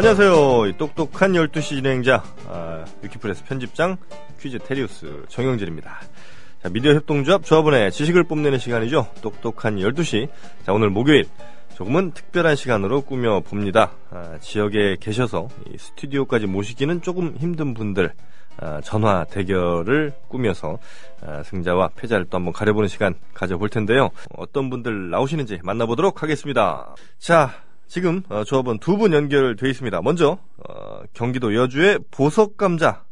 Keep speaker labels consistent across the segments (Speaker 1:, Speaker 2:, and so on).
Speaker 1: 안녕하세요. 이 똑똑한 12시 진행자, 아, 위키프레스 편집장, 퀴즈 테리우스 정영진입니다. 자, 미디어 협동조합 조합원의 지식을 뽐내는 시간이죠. 똑똑한 12시. 자, 오늘 목요일. 조금은 특별한 시간으로 꾸며봅니다. 아, 지역에 계셔서 이 스튜디오까지 모시기는 조금 힘든 분들, 아, 전화 대결을 꾸며서 아, 승자와 패자를 또 한번 가려보는 시간 가져볼 텐데요. 어떤 분들 나오시는지 만나보도록 하겠습니다. 자, 지금 어, 조합원 두 분 연결돼 있습니다. 먼저 어, 경기도 여주의 보석감자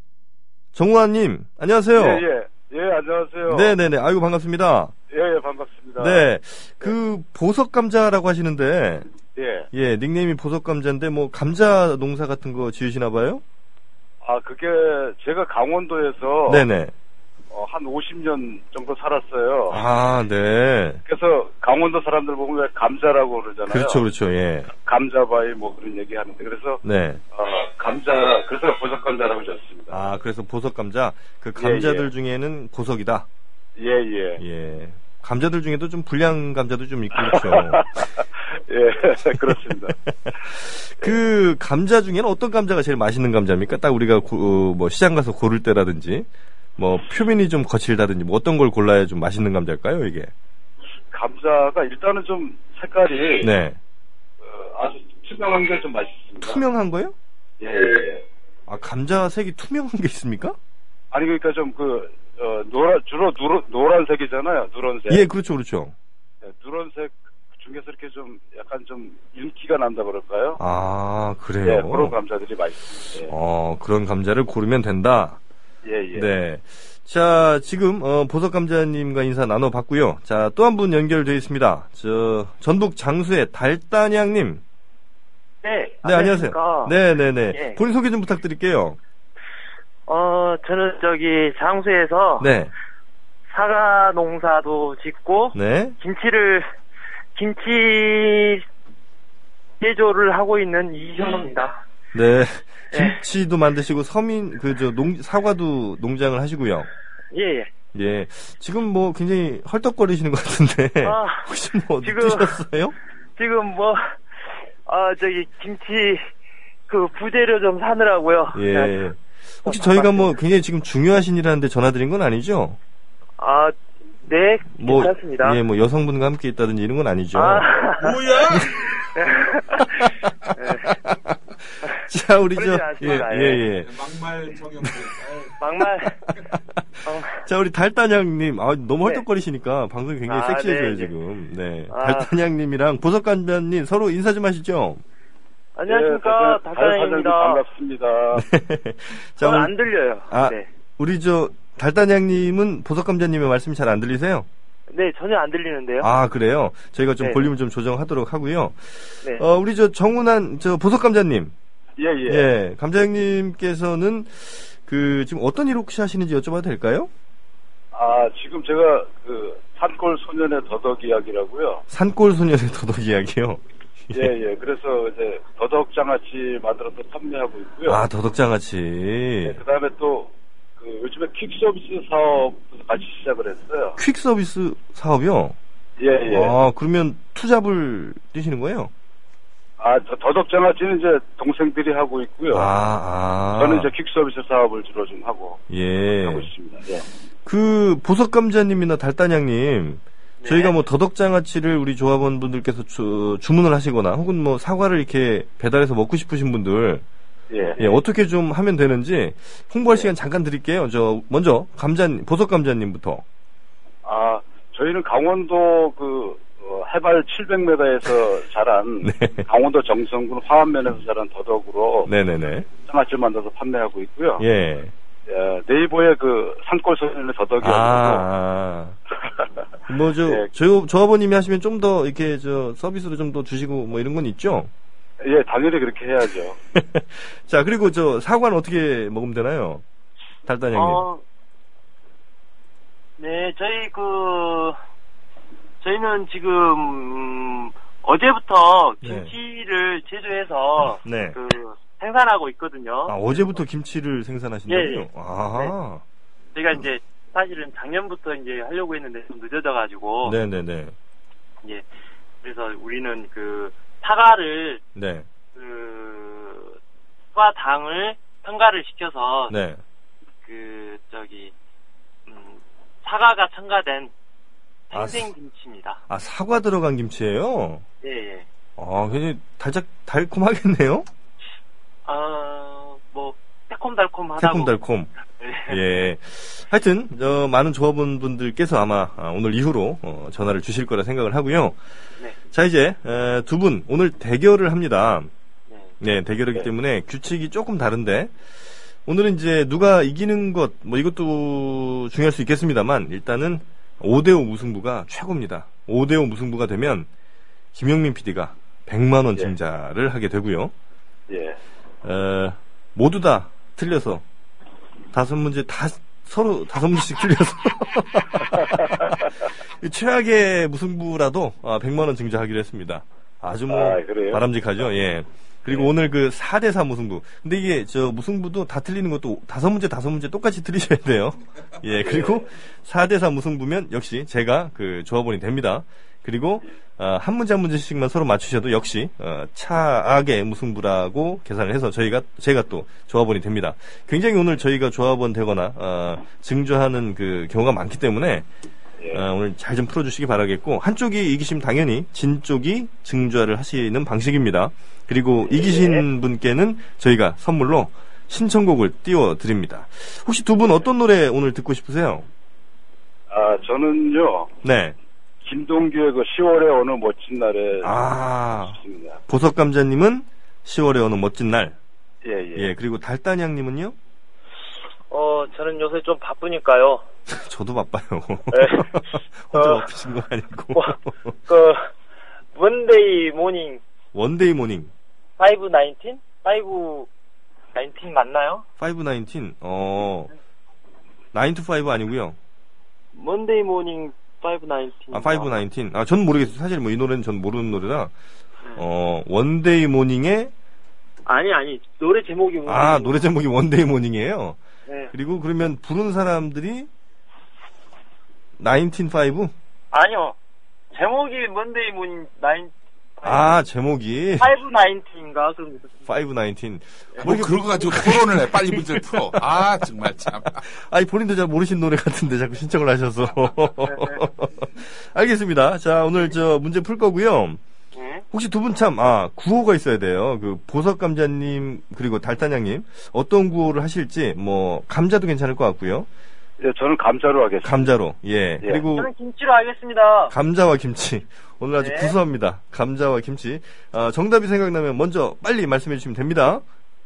Speaker 1: 정우환님 안녕하세요.
Speaker 2: 예, 예. 예, 안녕하세요.
Speaker 1: 네네네. 아이고 반갑습니다.
Speaker 2: 예, 예, 반갑습니다.
Speaker 1: 네. 그 보석감자라고 하시는데
Speaker 2: 예.
Speaker 1: 예 닉네임이 보석감자인데 뭐 감자 농사 같은 거 지으시나 봐요?
Speaker 2: 아, 그게 제가 강원도에서
Speaker 1: 네네.
Speaker 2: 어, 한 50년 정도 살았어요.
Speaker 1: 아 네.
Speaker 2: 그래서 강원도 사람들 보면 왜 감자라고 그러잖아요.
Speaker 1: 그렇죠 그렇죠 예.
Speaker 2: 감자바위 뭐 그런 얘기 하는데 그래서
Speaker 1: 네.
Speaker 2: 어, 감자 그래서 보석 감자라고 지었습니다.
Speaker 1: 아 그래서 보석 감자 그 감자들
Speaker 2: 예, 예.
Speaker 1: 중에는 보석이다.
Speaker 2: 예, 예.
Speaker 1: 예. 감자들 중에도 좀 불량 감자도 좀 있고 그렇죠.
Speaker 2: 예, 그렇습니다.
Speaker 1: 그 감자 중에는 어떤 감자가 제일 맛있는 감자입니까? 딱 우리가 고- 어, 뭐 시장 가서 고를 때라든지 뭐 표면이 좀 거칠다든지 뭐 어떤 걸 골라야 좀 맛있는 감자일까요, 이게?
Speaker 2: 감자가 일단은 좀 색깔이
Speaker 1: 네.
Speaker 2: 어, 아주 투명한 게 좀 맛있습니다.
Speaker 1: 투명한 거요?
Speaker 2: 예, 예.
Speaker 1: 아, 감자 색이 투명한 게 있습니까?
Speaker 2: 아니 그러니까 좀그 어, 노란 주로 누런 노란색이잖아요. 누런색.
Speaker 1: 예, 그렇죠, 그렇죠.
Speaker 2: 네, 누런색 중에서 이렇게 좀 약간 좀 윤기가 난다 그럴까요?
Speaker 1: 아,
Speaker 2: 예,
Speaker 1: 그래요.
Speaker 2: 그런 감자들이 맛있습니다.
Speaker 1: 어, 그런 감자를 고르면 된다.
Speaker 2: 예, 예. 예.
Speaker 1: 네. 자, 지금 어, 보석 감자님과 인사 나눠봤고요. 자, 또 한 분 연결돼 있습니다. 저 전북 장수의 달단양님.
Speaker 3: 네,
Speaker 1: 네, 안녕하세요.
Speaker 3: 안녕하십니까.
Speaker 1: 네, 네, 네.
Speaker 3: 예.
Speaker 1: 본인 소개 좀 부탁드릴게요.
Speaker 3: 어, 저는 저기 장수에서
Speaker 1: 네,
Speaker 3: 사과 농사도 짓고
Speaker 1: 네.
Speaker 3: 김치를 김치 제조를 하고 있는 이현호입니다.
Speaker 1: 네.
Speaker 3: 예.
Speaker 1: 김치도 만드시고 서민 그 저 농 사과도 농장을 하시고요.
Speaker 3: 예, 예.
Speaker 1: 예. 지금 뭐 굉장히 헐떡거리시는 것 같은데
Speaker 3: 아,
Speaker 1: 혹시 뭐
Speaker 3: 지금-
Speaker 1: 드셨어요?
Speaker 3: 지금 뭐, 아, 저기 김치 그 부재료 좀 사느라고요.
Speaker 1: 예. 혹시 저희가 뭐 굉장히 지금 중요하신 일하는데 전화드린 건 아니죠?
Speaker 3: 아, 네,
Speaker 1: 뭐
Speaker 3: 괜찮습니다.
Speaker 1: 예, 뭐 여성분과 함께 있다든지 이런 건 아니죠.
Speaker 3: 아,
Speaker 1: 자, 우리 저 예. 예, 예.
Speaker 4: 막말 정영진.
Speaker 3: 막말. 막말.
Speaker 1: 자, 우리 달단양님, 아, 너무
Speaker 3: 네.
Speaker 1: 헐떡거리시니까 방송이 굉장히
Speaker 3: 아,
Speaker 1: 섹시해져요,
Speaker 3: 네, 네.
Speaker 1: 지금. 네.
Speaker 3: 아.
Speaker 1: 달단양님이랑 보석감자님 서로 인사 좀 하시죠?
Speaker 3: 안녕하십니까.
Speaker 2: 예, 달-
Speaker 3: 달사장입니다.
Speaker 2: 반갑습니다.
Speaker 1: 자,
Speaker 3: 저는
Speaker 1: 오늘
Speaker 3: 안 들려요.
Speaker 1: 아.
Speaker 3: 네.
Speaker 1: 우리 저 달단양님은 보석감자님의 말씀이 잘 안 들리세요?
Speaker 3: 네, 전혀 안 들리는데요.
Speaker 1: 아, 그래요? 저희가 좀
Speaker 3: 네.
Speaker 1: 볼륨을 좀 조정하도록 하고요.
Speaker 3: 네.
Speaker 1: 어, 우리 저 정운한 저 보석감자님.
Speaker 2: 예, 예.
Speaker 1: 예. 감자형님께서는 그 지금 어떤 일 혹시 하시는지 여쭤봐도 될까요?
Speaker 2: 아, 지금 제가 그 산골 소년의 더덕 이야기라고요.
Speaker 1: 산골 소년의 도덕 이야기요.
Speaker 2: 예, 예. 그래서 이제 더덕 장아찌 만들어서 판매하고 있고요.
Speaker 1: 아, 도덕장아찌.
Speaker 2: 네, 그다음에 또 그 요즘에 퀵 서비스 사업 같이 시작을 했어요.
Speaker 1: 퀵 서비스 사업이요?
Speaker 2: 예, 예.
Speaker 1: 아, 그러면 투잡을 뛰시는 거예요?
Speaker 2: 아, 더- 더덕 장아찌는 이제 동생들이 하고 있고요.
Speaker 1: 아, 아.
Speaker 2: 저는 이제 퀵 서비스 사업을 주로 좀 하고
Speaker 1: 예.
Speaker 2: 하고 있습니다. 예.
Speaker 1: 그 보석감자님이나 달단양님,
Speaker 3: 네.
Speaker 1: 저희가 뭐 더덕장아찌를 우리 조합원 분들께서 주, 주문을 하시거나 혹은 뭐 사과를 이렇게 배달해서 먹고 싶으신 분들,
Speaker 2: 예.
Speaker 1: 예, 어떻게 좀 하면 되는지 홍보할 시간 잠깐 드릴게요. 저, 먼저, 감자, 보석감자님부터.
Speaker 2: 아, 저희는 강원도 그 어, 해발 700m에서 자란
Speaker 1: 네.
Speaker 2: 강원도 정선군 화암면에서 자란 더덕으로
Speaker 1: 네네네.
Speaker 2: 장아찌를 만들어서 판매하고 있고요.
Speaker 1: 예.
Speaker 2: 예, 네이버에 그 산골 소년의 더덕이라고
Speaker 1: 아, 아. 뭐, 저,
Speaker 2: 예.
Speaker 1: 저, 조합원님이 하시면 좀 더, 이렇게, 저, 서비스로 좀 더 주시고, 뭐, 이런 건 있죠?
Speaker 2: 예, 당연히 그렇게 해야죠.
Speaker 1: 자, 그리고 저, 사과는 어떻게 먹으면 되나요? 달단양님.
Speaker 3: 어, 네, 저희 그 저희는 지금 음, 어제부터
Speaker 1: 네.
Speaker 3: 김치를 제조해서
Speaker 1: 네.
Speaker 3: 그 생산하고 있거든요.
Speaker 1: 아, 어제부터 김치를 생산하신다고요?
Speaker 3: 예, 예.
Speaker 1: 아,
Speaker 3: 저희가 이제 사실은 작년부터 이제 하려고 했는데 좀 늦어져 가지고
Speaker 1: 네 네네.
Speaker 3: 이제 그래서 우리는 그 사과를
Speaker 1: 네.
Speaker 3: 그 사과 당을 첨가를 시켜서
Speaker 1: 네.
Speaker 3: 그 저기 음, 사과가 첨가된
Speaker 1: 아,
Speaker 3: 생생 김치입니다.
Speaker 1: 아, 사과 들어간 김치예요
Speaker 3: 예, 예.
Speaker 1: 아, 굉장히 달짝, 달콤하겠네요?
Speaker 3: 아, 뭐 새콤달콤하다고.
Speaker 1: 새콤달콤.
Speaker 3: 예.
Speaker 1: 예. 하여튼, 저, 많은 조합원분들께서 아마 아, 오늘 이후로 어, 전화를 주실 거라 생각을 하고요.
Speaker 3: 네.
Speaker 1: 자, 이제, 두 분, 오늘 대결을 합니다.
Speaker 3: 네.
Speaker 1: 네, 대결이기
Speaker 2: 네.
Speaker 1: 때문에 규칙이 조금 다른데, 오늘은 이제 누가 이기는 것, 뭐 이것도 중요할 수 있겠습니다만, 일단은 5대5 무승부가 최고입니다. 5대5 무승부가 되면, 김영민 PD가 100만원
Speaker 2: 예.
Speaker 1: 증자를 하게 되고요.
Speaker 2: 예.
Speaker 1: 어, 모두 다 틀려서 다섯 문제 다 서로 다섯 문제씩 틀려서 이 최악의 무승부라도 아, 100만 원 증자하기로 했습니다. 아주 뭐
Speaker 2: 아?
Speaker 1: 바람직하죠. 예. 그리고 오늘 그 4대 4 무승부. 근데 이게 저 무승부도 다 틀리는 것도 다섯 문제 다섯 문제 똑같이 틀리셔야 돼요. 예. 그리고 4대 4 무승부면 역시 제가 그 조합원이 됩니다. 그리고 어, 한 문제 한 문제씩만 서로 맞추셔도 역시 어, 차악의 무승부라고 계산을 해서 저희가 제가 또 조합원이 됩니다. 굉장히 오늘 저희가 조합원 되거나 어, 증조하는 그 경우가 많기 때문에
Speaker 2: 예.
Speaker 1: 어, 오늘 잘 좀 풀어주시기 바라겠고 한쪽이 이기시면 당연히 진 쪽이 증조를 하시는 방식입니다. 그리고 이기신 분께는 저희가 선물로 신청곡을 띄워드립니다. 혹시 두 분 어떤 노래 오늘 듣고 싶으세요?
Speaker 2: 아, 저는요,
Speaker 1: 네.
Speaker 2: 김동규의 그 10월의 어느 멋진 날에
Speaker 1: 아
Speaker 2: 좋습니다.
Speaker 1: 보석 감자님은 10월의 어느 멋진 날.
Speaker 2: 예, 예.
Speaker 1: 예, 그리고 달단양님은요?
Speaker 3: 어, 저는 요새 좀 바쁘니까요.
Speaker 1: 저도 바빠요.
Speaker 3: 네.
Speaker 1: 혼자
Speaker 3: 어.
Speaker 1: 바쁘신 거 아니고.
Speaker 3: 뭐, 그,
Speaker 1: Monday morning Monday morning
Speaker 3: 519? 519 맞나요?
Speaker 1: 519. 어. 9 to 5 아니고요.
Speaker 3: Monday morning 519.
Speaker 1: 아, 519. 아, 전 모르겠어요. 사실 뭐 이 노래는 전 모르는 노래라.
Speaker 3: 네.
Speaker 1: 어, Monday morning의
Speaker 3: 아니, 아니. 노래 제목이
Speaker 1: 아,
Speaker 3: Monday
Speaker 1: 노래 제목이 Monday morning이에요.
Speaker 3: 네.
Speaker 1: 그리고 그러면 부른 사람들이 195?
Speaker 3: 아니요. 제목이 Monday morning 9,
Speaker 1: 아, 제목이
Speaker 3: 519인가? 그런 거 있었습니다.
Speaker 1: 519.
Speaker 4: 뭐 그런 거 가지고 토론을 해. 빨리 문제를 풀어. 아, 정말 참.
Speaker 1: 아니 본인도 잘 모르신 노래 같은데 자꾸 신청을 하셔서 알겠습니다. 자 오늘 저 문제 풀 거고요.
Speaker 3: 네.
Speaker 1: 혹시 두 분 참 아 구호가 있어야 돼요. 그 보석 감자님 그리고 달단양님 어떤 구호를 하실지 뭐 감자도 괜찮을 것 같고요.
Speaker 2: 예, 저는 감자로 하겠습니다.
Speaker 1: 감자로 예,
Speaker 2: 예.
Speaker 1: 그리고
Speaker 3: 저는 김치로 하겠습니다.
Speaker 1: 감자와 김치 오늘 아주
Speaker 3: 네.
Speaker 1: 구수합니다. 감자와 김치 아, 정답이 생각나면 먼저 빨리 말씀해 주시면 됩니다.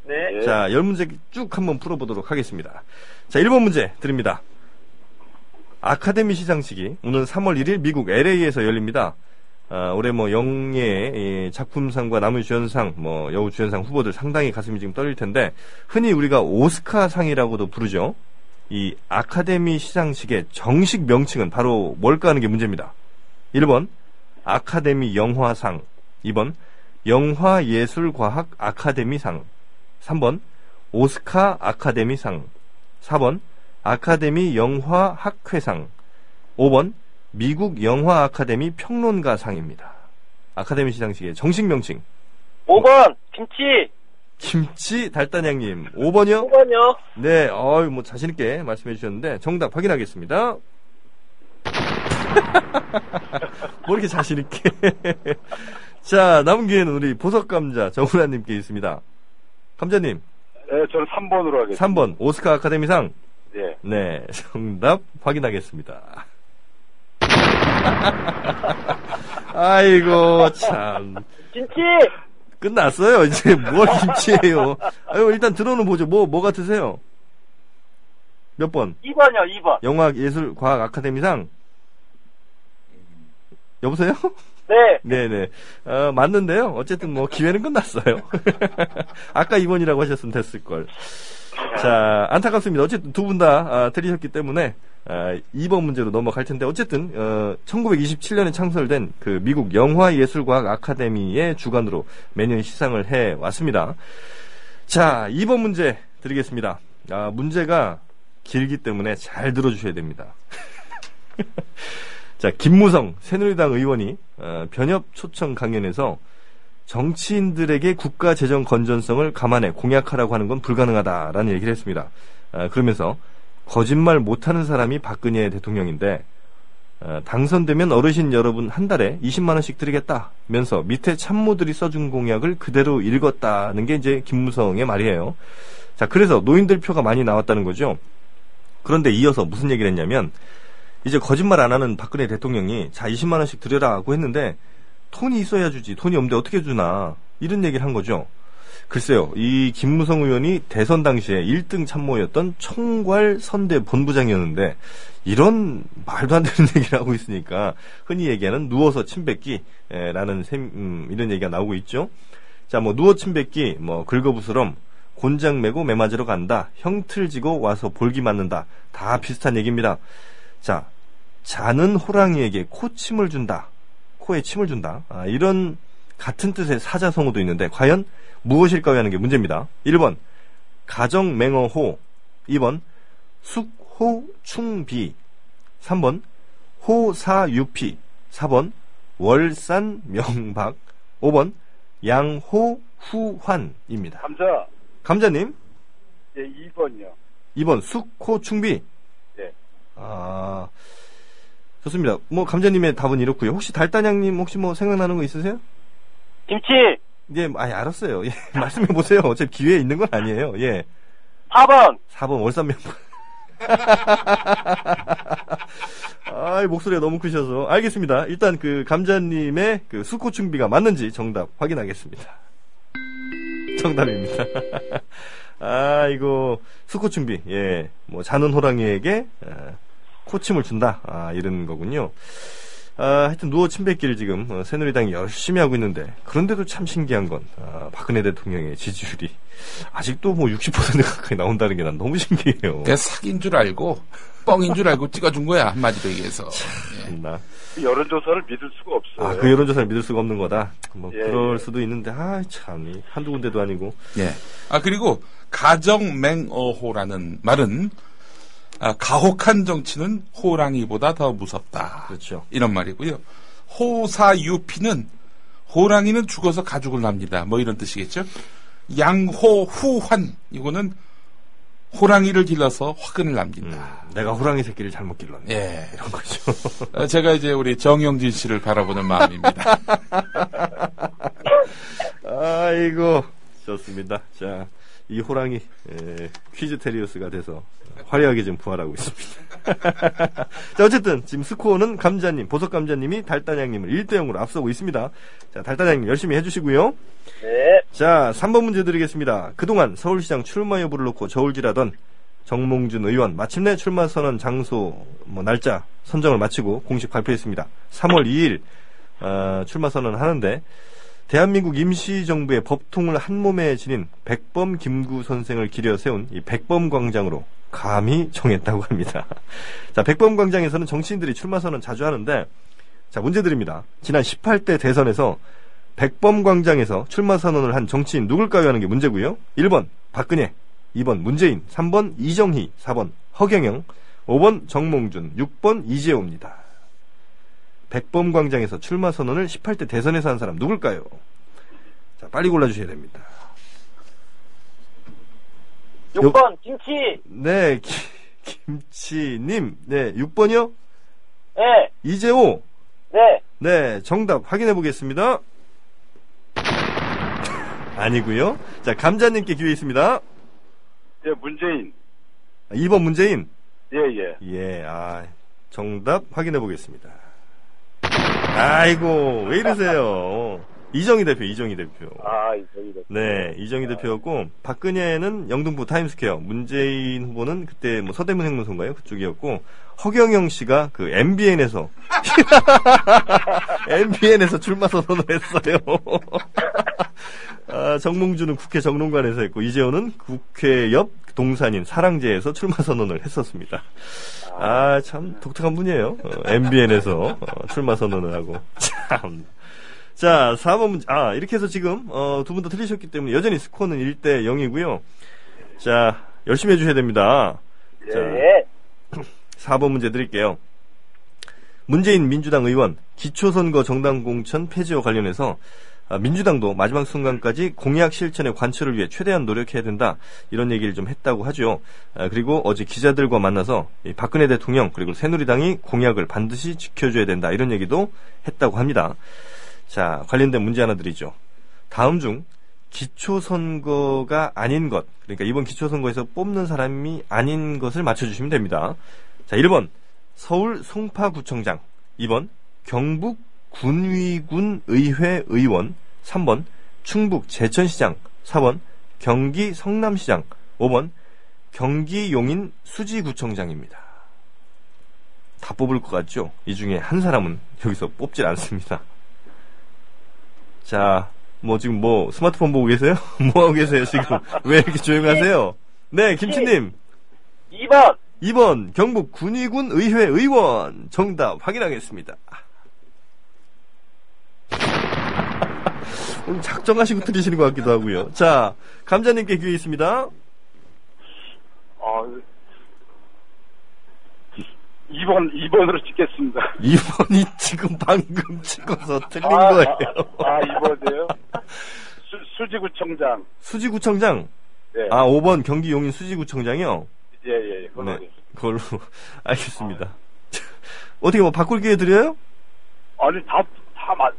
Speaker 3: 네.
Speaker 2: 예.
Speaker 1: 자, 열 문제 쭉 한번 풀어보도록 하겠습니다. 자, 1번 문제 드립니다. 아카데미 시상식이 오늘 3월 1일 미국 LA에서 열립니다. 아, 올해 뭐 영예 이 작품상과 남우주연상, 뭐 여우주연상 후보들 상당히 가슴이 지금 떨릴 텐데 흔히 우리가 오스카상이라고도 부르죠. 이 아카데미 시상식의 정식 명칭은 바로 뭘까 하는 게 문제입니다. 1번 아카데미 영화상, 2번 영화예술과학 아카데미상, 3번 오스카 아카데미상 4번 아카데미 영화학회상 5번 미국 영화 아카데미 평론가상입니다. 아카데미 시상식의 정식 명칭
Speaker 3: 5번, 김치!
Speaker 1: 김치 달단양님 5번이요?
Speaker 3: 5번이요?
Speaker 1: 네, 어유 뭐 자신 있게 말씀해 주셨는데 정답 확인하겠습니다. 뭐 이렇게 자신 있게? 자 남은 기회는 우리 보석 감자 정훈아 님께 있습니다. 감자님
Speaker 2: 예, 저는 3번으로 하겠습니다.
Speaker 1: 3번 오스카 아카데미상
Speaker 2: 예.
Speaker 1: 네 정답 확인하겠습니다. 아이고 참
Speaker 3: 김치!
Speaker 1: 끝났어요 이제 뭘 김치예요. 아유 일단 들어는 보죠. 뭐 뭐 같으세요? 몇 번?
Speaker 3: 2번이요, 2번.
Speaker 1: 영화예술과학 아카데미상 여보세요?
Speaker 3: 네.
Speaker 1: 네네 어, 맞는데요. 어쨌든 뭐 기회는 끝났어요. 아까 2번이라고 하셨으면 됐을 걸. 자 안타깝습니다. 어쨌든 두 분다 아, 틀리셨기 때문에 아, 2번 문제로 넘어갈 텐데 어쨌든 어, 1927년에 창설된 그 미국 영화예술과학 아카데미의 주관으로 매년 시상을 해 왔습니다. 자 2번 문제 드리겠습니다. 아, 문제가 길기 때문에 잘 들어주셔야 됩니다. 자, 김무성 새누리당 의원이 어, 변협 초청 강연에서 정치인들에게 국가 재정 건전성을 감안해 공약하라고 하는 건 불가능하다라는 얘기를 했습니다. 아, 그러면서 거짓말 못하는 사람이 박근혜 대통령인데 어, 당선되면 어르신 여러분 한 달에 20만 원씩 드리겠다면서 밑에 참모들이 써준 공약을 그대로 읽었다는 게 이제 김무성의 말이에요. 자, 그래서 노인들 표가 많이 나왔다는 거죠. 그런데 이어서 무슨 얘기를 했냐면 이제 거짓말 안 하는 박근혜 대통령이 자 20만 원씩 드려라고 했는데 돈이 있어야 주지 돈이 없는데 어떻게 주나 이런 얘기를 한 거죠. 글쎄요, 이 김무성 의원이 대선 당시에 1등 참모였던 총괄 선대 본부장이었는데 이런 말도 안 되는 얘기를 하고 있으니까 흔히 얘기하는 누워서 침 뱉기라는 셈, 음, 이런 얘기가 나오고 있죠. 자, 뭐 누워 침 뱉기, 뭐 긁어부스럼, 곤장 메고 매 맞으러 간다, 형틀 지고 와서 볼기 맞는다, 다 비슷한 얘기입니다. 자, 자는 호랑이에게 코침을 준다, 코에 침을 준다, 아, 이런 같은 뜻의 사자성어도 있는데 과연 무엇일까요 하는 게 문제입니다. 1번 가정맹어호 2번 숙호충비 3번 호사유피 4번 월산명박 5번 양호후환입니다.
Speaker 2: 감사.
Speaker 1: 감자님
Speaker 2: 예, 2번요.
Speaker 1: 2번 숙호충비
Speaker 2: 네.
Speaker 1: 아 좋습니다. 뭐 감자님의 답은 이렇고요. 혹시 달단양님 혹시 뭐 생각나는 거 있으세요?
Speaker 3: 김치
Speaker 1: 예, 아니, 알았어요. 예, 말씀해 보세요. 어차피 기회에 있는 건 아니에요. 예.
Speaker 3: 4번
Speaker 1: 4번 월산명분. 아, 목소리가 너무 크셔서. 알겠습니다. 일단 그 감자님의 그 수코충비가 맞는지 정답 확인하겠습니다. 정답입니다. 아, 이거 수코충비. 예. 뭐 자는 호랑이에게 어, 코침을 준다. 아, 이런 거군요. 아, 하여튼 누워 침뱉기를 지금 어, 새누리당이 열심히 하고 있는데 그런데도 참 신기한 건 아, 박근혜 대통령의 지지율이 아직도 뭐 60% 가까이 나온다는 게 난 너무 신기해요.
Speaker 4: 그냥 사기인 줄 알고 뻥인 줄 알고 찍어준 거야 한마디로 얘기해서. 예.
Speaker 1: 나.
Speaker 2: 여론조사를 믿을 수가 없어요.
Speaker 1: 아, 그 여론조사를 믿을 수가 없는 거다. 뭐
Speaker 2: 예,
Speaker 1: 그럴
Speaker 2: 예.
Speaker 1: 수도 있는데 아, 참이 한두 군데도 아니고.
Speaker 4: 예. 아 그리고 가정맹어호라는 말은 아, 가혹한 정치는 호랑이보다 더 무섭다.
Speaker 1: 그렇죠.
Speaker 4: 이런 말이고요. 호사유피는 호랑이는 죽어서 가죽을 납니다. 뭐 이런 뜻이겠죠. 양호후환 이거는 호랑이를 길러서 화근을
Speaker 1: 음,
Speaker 4: 남긴다.
Speaker 1: 내가 호랑이 새끼를 잘못 길렀네.
Speaker 4: 예.
Speaker 1: 이런 거죠.
Speaker 4: 어, 제가 이제 우리 정영진 씨를 바라보는 마음입니다.
Speaker 1: 아이고 좋습니다. 자, 이 호랑이 에, 퀴즈 테리우스가 돼서 화려하게 지금 부활하고 있습니다. 자, 어쨌든 지금 스코어는 감자님, 보석 감자님이 달단양님을 1대 0으로 앞서고 있습니다. 자, 달단양님 열심히 해주시고요.
Speaker 3: 네
Speaker 1: 자, 3번 문제 드리겠습니다. 그동안 서울시장 출마 여부를 놓고 저울질하던 정몽준 의원 마침내 출마 선언 장소 뭐 날짜 선정을 마치고 공식 발표했습니다. 3월 2일 어, 출마 선언을 하는데 대한민국 임시정부의 법통을 한 몸에 지닌 백범 김구 선생을 기려 세운 이 백범 광장으로 감히 정했다고 합니다. 자, 백범 광장에서는 정치인들이 출마 선언 자주 하는데 자, 문제 드립니다. 지난 18대 대선에서 백범 광장에서 출마 선언을 한 정치인 누굴까요 하는 게 문제고요. 1번 박근혜, 2번 문재인, 3번 이정희, 4번 허경영, 5번 정몽준, 6번 이재호입니다. 백범 광장에서 출마 선언을 18대 대선에서 한 사람 누굴까요? 자, 빨리 골라주셔야 됩니다.
Speaker 3: 6번 김치
Speaker 1: 네, 기- 김치님. 네, 6번이요?
Speaker 3: 네
Speaker 1: 이재호.
Speaker 3: 네.
Speaker 1: 네, 정답 확인해 보겠습니다. 아니고요. 자, 감자님께 기회 있습니다.
Speaker 2: 예, 문재인.
Speaker 1: 2번 문재인.
Speaker 2: 예, 예.
Speaker 1: 예, 아, 정답 확인해 보겠습니다. 아이고, 왜 이러세요? 이정희 대표, 이정희 대표.
Speaker 2: 아, 이거,
Speaker 1: 네, 이정희 대표였고, 박근혜는 영등포 타임스퀘어, 문재인 후보는 그때 뭐 서대문 형무소인가요? 그쪽이었고, 허경영 씨가 그 MBN에서, MBN에서 출마 선언을 했어요. 아, 정몽주는 국회 정론관에서 했고, 이재호는 국회 옆 동산인 사랑제에서 출마 선언을 했었습니다. 아, 참 독특한 분이에요. 어, MBN에서 어, 출마 선언을 하고. 참. 자, 4번 문제. 아, 이렇게 해서 지금, 어, 두 분 다 틀리셨기 때문에 여전히 스코어는 1대 0이고요. 자, 열심히 해 주셔야 됩니다. 자,
Speaker 3: 네.
Speaker 1: 4번 문제 드릴게요. 문재인 민주당 의원 기초선거 정당 공천 폐지와 관련해서 아, 민주당도 마지막 순간까지 공약 실천의 관철을 위해 최대한 노력해야 된다 이런 얘기를 좀 했다고 하죠. 아, 그리고 어제 기자들과 만나서 이 박근혜 대통령 그리고 새누리당이 공약을 반드시 지켜줘야 된다 이런 얘기도 했다고 합니다. 자 관련된 문제 하나 드리죠. 다음 중 기초선거가 아닌 것 그러니까 이번 기초선거에서 뽑는 사람이 아닌 것을 맞춰주시면 됩니다. 자 1번 서울 송파구청장 2번 경북 군위군 의회 의원 3번 충북 제천시장 4번 경기 성남시장 5번 경기 용인 수지구청장입니다. 다 뽑을 것 같죠? 이 중에 한 사람은 여기서 뽑질 않습니다. 자, 뭐 지금 뭐 스마트폰 보고 계세요? 뭐 하고 계세요 지금? 왜 이렇게 조용하세요? 네, 김치님.
Speaker 3: 2번
Speaker 1: 2번 경북 군위군 의회 의원 정답 확인하겠습니다. 오늘 작정하시고 틀리시는 것 같기도 하고요. 자, 감자님께 기회 있습니다.
Speaker 2: 어, 2번, 2번으로 찍겠습니다.
Speaker 1: 2번이 지금 방금 찍어서 틀린
Speaker 2: 아,
Speaker 1: 거예요.
Speaker 2: 아, 아 2번이에요? 수, 수지구청장.
Speaker 1: 수지구청장.
Speaker 2: 네.
Speaker 1: 아, 5번 경기 용인 수지구청장이요.
Speaker 2: 예, 예, 예. 그걸로
Speaker 1: 네. 그걸로 알겠습니다. 어떻게 뭐 바꿀 기회 드려요?
Speaker 2: 아니, 다, 다, 맞,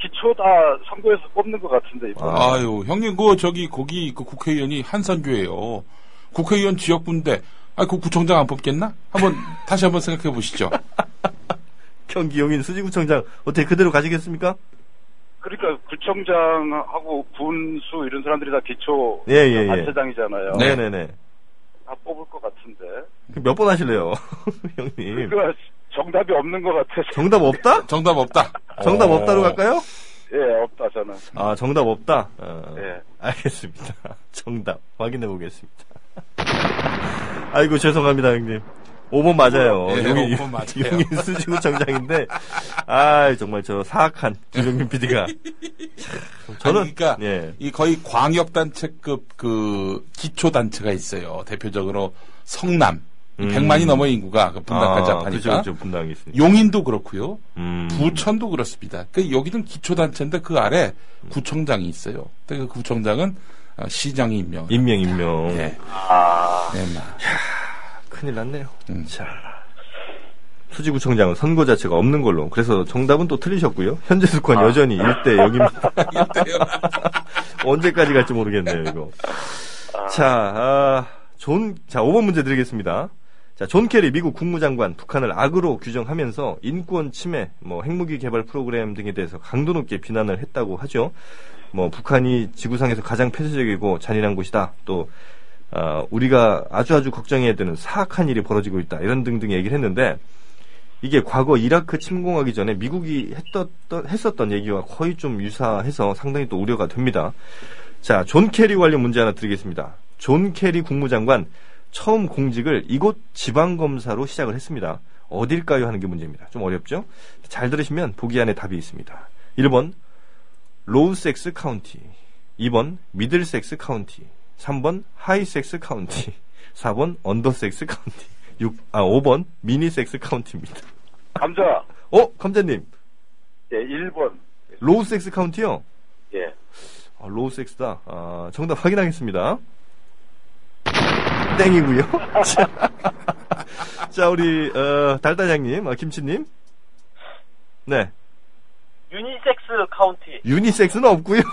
Speaker 2: 기초 다 선거에서 뽑는 것 같은데, 이번.
Speaker 1: 아.
Speaker 4: 아유, 형님, 그, 저기, 거기, 그 국회의원이 한산교예요. 국회의원 지역군데, 아, 그 구청장 안 뽑겠나? 한번, 다시 한번 생각해 보시죠.
Speaker 1: 경기 용인 수지구청장 어떻게 그대로 가시겠습니까?
Speaker 2: 그러니까 구청장하고 군수 이런 사람들이 다 기초
Speaker 1: 예, 예, 예.
Speaker 2: 단체장이잖아요.
Speaker 4: 네.
Speaker 1: 네네네.
Speaker 2: 다 뽑을 것 같은데.
Speaker 1: 몇 번 하실래요, 형님?
Speaker 2: 그러니까 정답이 없는 것 같아서.
Speaker 1: 정답 없다?
Speaker 4: 정답 없다.
Speaker 1: 정답
Speaker 4: 어.
Speaker 1: 없다로 갈까요?
Speaker 2: 예, 없다, 저는.
Speaker 1: 아, 정답 없다? 어,
Speaker 2: 예.
Speaker 1: 알겠습니다. 정답 확인해 보겠습니다. 아이고, 죄송합니다, 형님. 5번 맞아요.
Speaker 4: 예,
Speaker 1: 용인,
Speaker 4: 5번 맞아요.
Speaker 1: 용인 수지구청장인데, 아 정말 저 사악한 김용민 PD가. 저는,
Speaker 4: 아니, 그러니까
Speaker 1: 예.
Speaker 4: 이 거의 광역단체급 그 기초단체가 있어요. 대표적으로 성남.
Speaker 1: 음.
Speaker 4: 100만이 넘어 인구가 그 분당까지
Speaker 1: 아,
Speaker 4: 합하니까.
Speaker 1: 그죠, 그죠, 분당이 있으니까.
Speaker 4: 용인도 그렇고요.
Speaker 1: 음.
Speaker 4: 부천도 그렇습니다. 그 여기는 기초단체인데 그 아래 구청장이 있어요. 근데 그 구청장은 어, 시장이 임명.
Speaker 1: 임명, 임명.
Speaker 4: 예.
Speaker 2: 아,
Speaker 4: 네, 마.
Speaker 1: 큰일 났네요.
Speaker 4: 음.
Speaker 1: 자. 수지구청장은 선거 자체가 없는 걸로. 그래서 정답은 또 틀리셨고요. 현재 스코어 는 여전히 1대 0입니다. 언제까지 갈지 모르겠네요, 이거. 자, 아, 존, 자, 5번 문제 드리겠습니다. 자, 존 케리 미국 국무장관 북한을 악으로 규정하면서 인권 침해, 뭐 핵무기 개발 프로그램 등에 대해서 강도 높게 비난을 했다고 하죠. 뭐 북한이 지구상에서 가장 폐쇄적이고 잔인한 곳이다. 또 어, 우리가 아주 아주 걱정해야 되는 사악한 일이 벌어지고 있다. 이런 등등 얘기를 했는데 이게 과거 이라크 침공하기 전에 미국이 했었던, 했었던 얘기와 거의 좀 유사해서 상당히 또 우려가 됩니다. 자, 존 케리 관련 문제 하나 드리겠습니다. 존 케리 국무장관 처음 공직을 이곳 지방검사로 시작을 했습니다. 어딜까요? 하는 게 문제입니다. 좀 어렵죠? 잘 들으시면 보기 안에 답이 있습니다. 1번 로우섹스 카운티 2번 미들섹스 카운티 3번 하이섹스 카운티 4번 언더섹스 카운티 6, 아, 5번 미니섹스 카운티입니다.
Speaker 2: 감자.
Speaker 1: 어? 감자님
Speaker 2: 예, 1번.
Speaker 1: 로우섹스 카운티요?
Speaker 2: 예.
Speaker 1: 아, 로우섹스다. 아, 정답 확인하겠습니다. 땡이고요. 자, 자, 우리 어, 달달장님, 아, 김치님. 네,
Speaker 3: 유니섹스 카운티.
Speaker 1: 유니섹스는 없고요.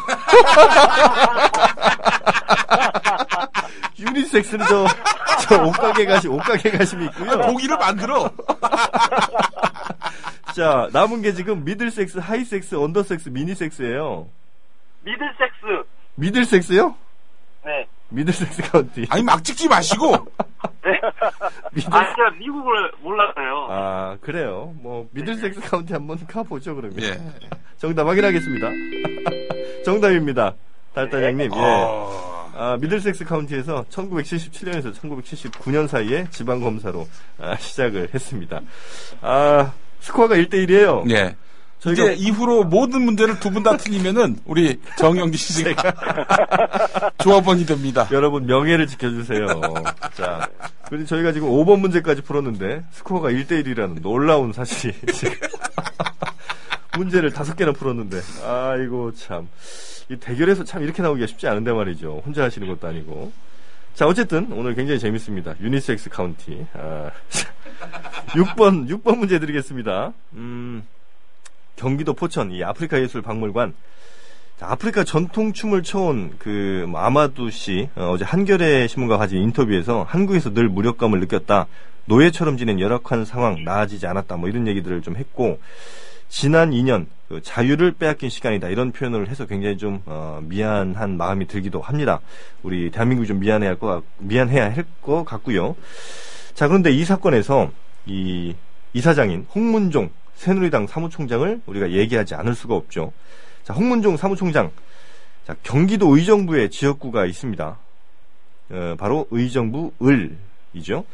Speaker 1: 유니섹스는 저, 저 옷가게 가시, 옷가게 가시면 있고요.
Speaker 4: 보기를 만들어.
Speaker 1: 자, 남은 게 지금 미들섹스, 하이섹스, 언더섹스, 미니섹스예요.
Speaker 3: 미들섹스.
Speaker 1: 미들섹스요?
Speaker 3: 네.
Speaker 1: 미들섹스 카운티.
Speaker 4: 아니 막 찍지 마시고.
Speaker 3: 네.
Speaker 1: 미들,
Speaker 3: 아, 제가 미국을 몰랐어요.
Speaker 1: 아, 그래요. 뭐, 미들섹스 카운티 한번 가보죠, 그러면.
Speaker 4: 예.
Speaker 1: 정답 확인하겠습니다. 정답입니다. 달달장님, 예.
Speaker 4: 어,
Speaker 1: 아, 미들섹스 카운티에서 1977년에서 1979년 사이에 지방검사로 아, 시작을 했습니다. 아, 스코어가 1대1이에요.
Speaker 4: 예.
Speaker 1: 저희가
Speaker 4: 이제 이후로 모든 문제를 두 분 다 틀리면은 우리 정영기 씨가 조합원이 됩니다.
Speaker 1: 여러분 명예를 지켜주세요. 자, 그리고 저희가 지금 5번 문제까지 풀었는데 스코어가 1대1이라는 놀라운 사실이 문제를 다섯 개나 풀었는데. 아이고, 참. 이 대결에서 참 이렇게 나오기가 쉽지 않은데 말이죠. 혼자 하시는 것도 아니고. 자, 어쨌든 오늘 굉장히 재밌습니다. 유니섹스 카운티. 아, 6번, 6번 문제 드리겠습니다. 음, 경기도 포천, 이 아프리카 예술 박물관. 자, 아프리카 전통 춤을 춰온 그 뭐, 아마두 씨 어, 제 한겨레 신문과 가진 인터뷰에서 한국에서 늘 무력감을 느꼈다. 노예처럼 지낸 열악한 상황 나아지지 않았다. 뭐 이런 얘기들을 좀 했고 지난 2년 그 자유를 빼앗긴 시간이다 이런 표현을 해서 굉장히 좀 어, 미안한 마음이 들기도 합니다. 우리 대한민국이 좀 미안해야 할 것 미안해야 할 것 같고요. 자 그런데 이 사건에서 이 이사장인 홍문종 새누리당 사무총장을 우리가 얘기하지 않을 수가 없죠. 자, 홍문종 사무총장. 자, 경기도 의정부에 지역구가 있습니다. 어, 바로 의정부 을이죠.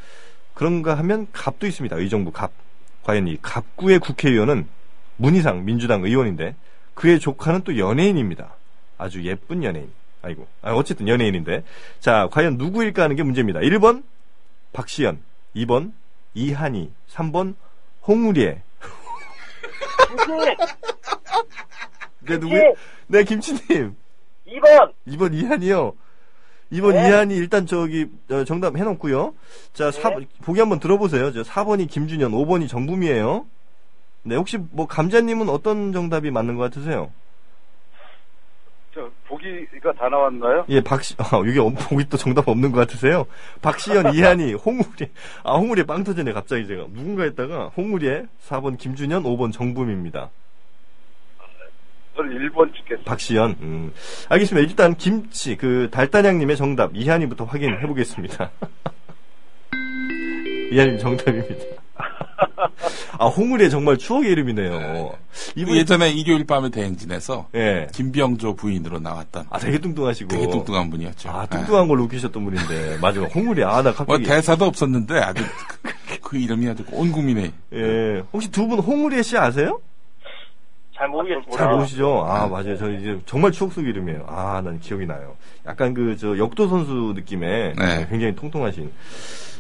Speaker 1: 그런가 하면 갑도 있습니다. 의정부 갑. 과연 이 갑구의 국회의원은 문희상 민주당 의원인데 그의 조카는 또 연예인입니다. 아주 예쁜 연예인. 아이고. 아, 어쨌든 연예인인데. 자, 과연 누구일까 하는 게 문제입니다. 1번 박시연, 2번 이한희, 3번 홍우리 에. 네, 누구? 네, 김치님.
Speaker 3: 2번
Speaker 1: 2번 이한이요. 2번
Speaker 3: 네.
Speaker 1: 이한이 일단 저기 어, 정답 해놓고요. 자, 사, 보기 한번 들어보세요. 저 4번이 김준현, 5번이 정붐이에요. 네, 혹시 뭐 감자님은 어떤 정답이 맞는 것 같으세요?
Speaker 2: 저 보기가 다 나왔나요?
Speaker 1: 예, 박시, 아, 여기 없- 보기 또 정답 없는 것 같으세요? 박시연, 이한이, 홍우리, 아, 홍우리에 빵 터지네, 갑자기 제가. 누군가 했다가, 홍우리에 4번 김준현, 5번 정붐입니다.
Speaker 2: 저는 1번 찍겠습니다.
Speaker 1: 박시연. 음. 알겠습니다. 일단 김치 그 달단양님의 정답 이한이부터 확인해 보겠습니다. 이한이 정답입니다. 아 홍울의 정말 추억의 이름이네요. 이분
Speaker 4: 예전에 일요일 밤에 대행진에서
Speaker 1: 예.
Speaker 4: 김병조 부인으로 나왔던
Speaker 1: 아 되게 뚱뚱하시고
Speaker 4: 되게 뚱뚱한 분이었죠.
Speaker 1: 아
Speaker 4: 예.
Speaker 1: 뚱뚱한 걸로 웃기셨던 분인데 맞아 홍울이 아나
Speaker 4: 뭐
Speaker 1: 갑자기
Speaker 4: 대사도 없었는데 아주 그, 그 이름이 아주 온 국민의
Speaker 1: 예 혹시 두 분 홍울의 씨 아세요?
Speaker 3: 잘 모르겠습니다.
Speaker 1: 잘 모르시죠? 아, 맞아요. 저 이제 정말 추억 속 이름이에요. 아, 난 기억이 나요. 약간 그, 저, 역도 선수 느낌의
Speaker 4: 네.
Speaker 1: 굉장히 통통하신.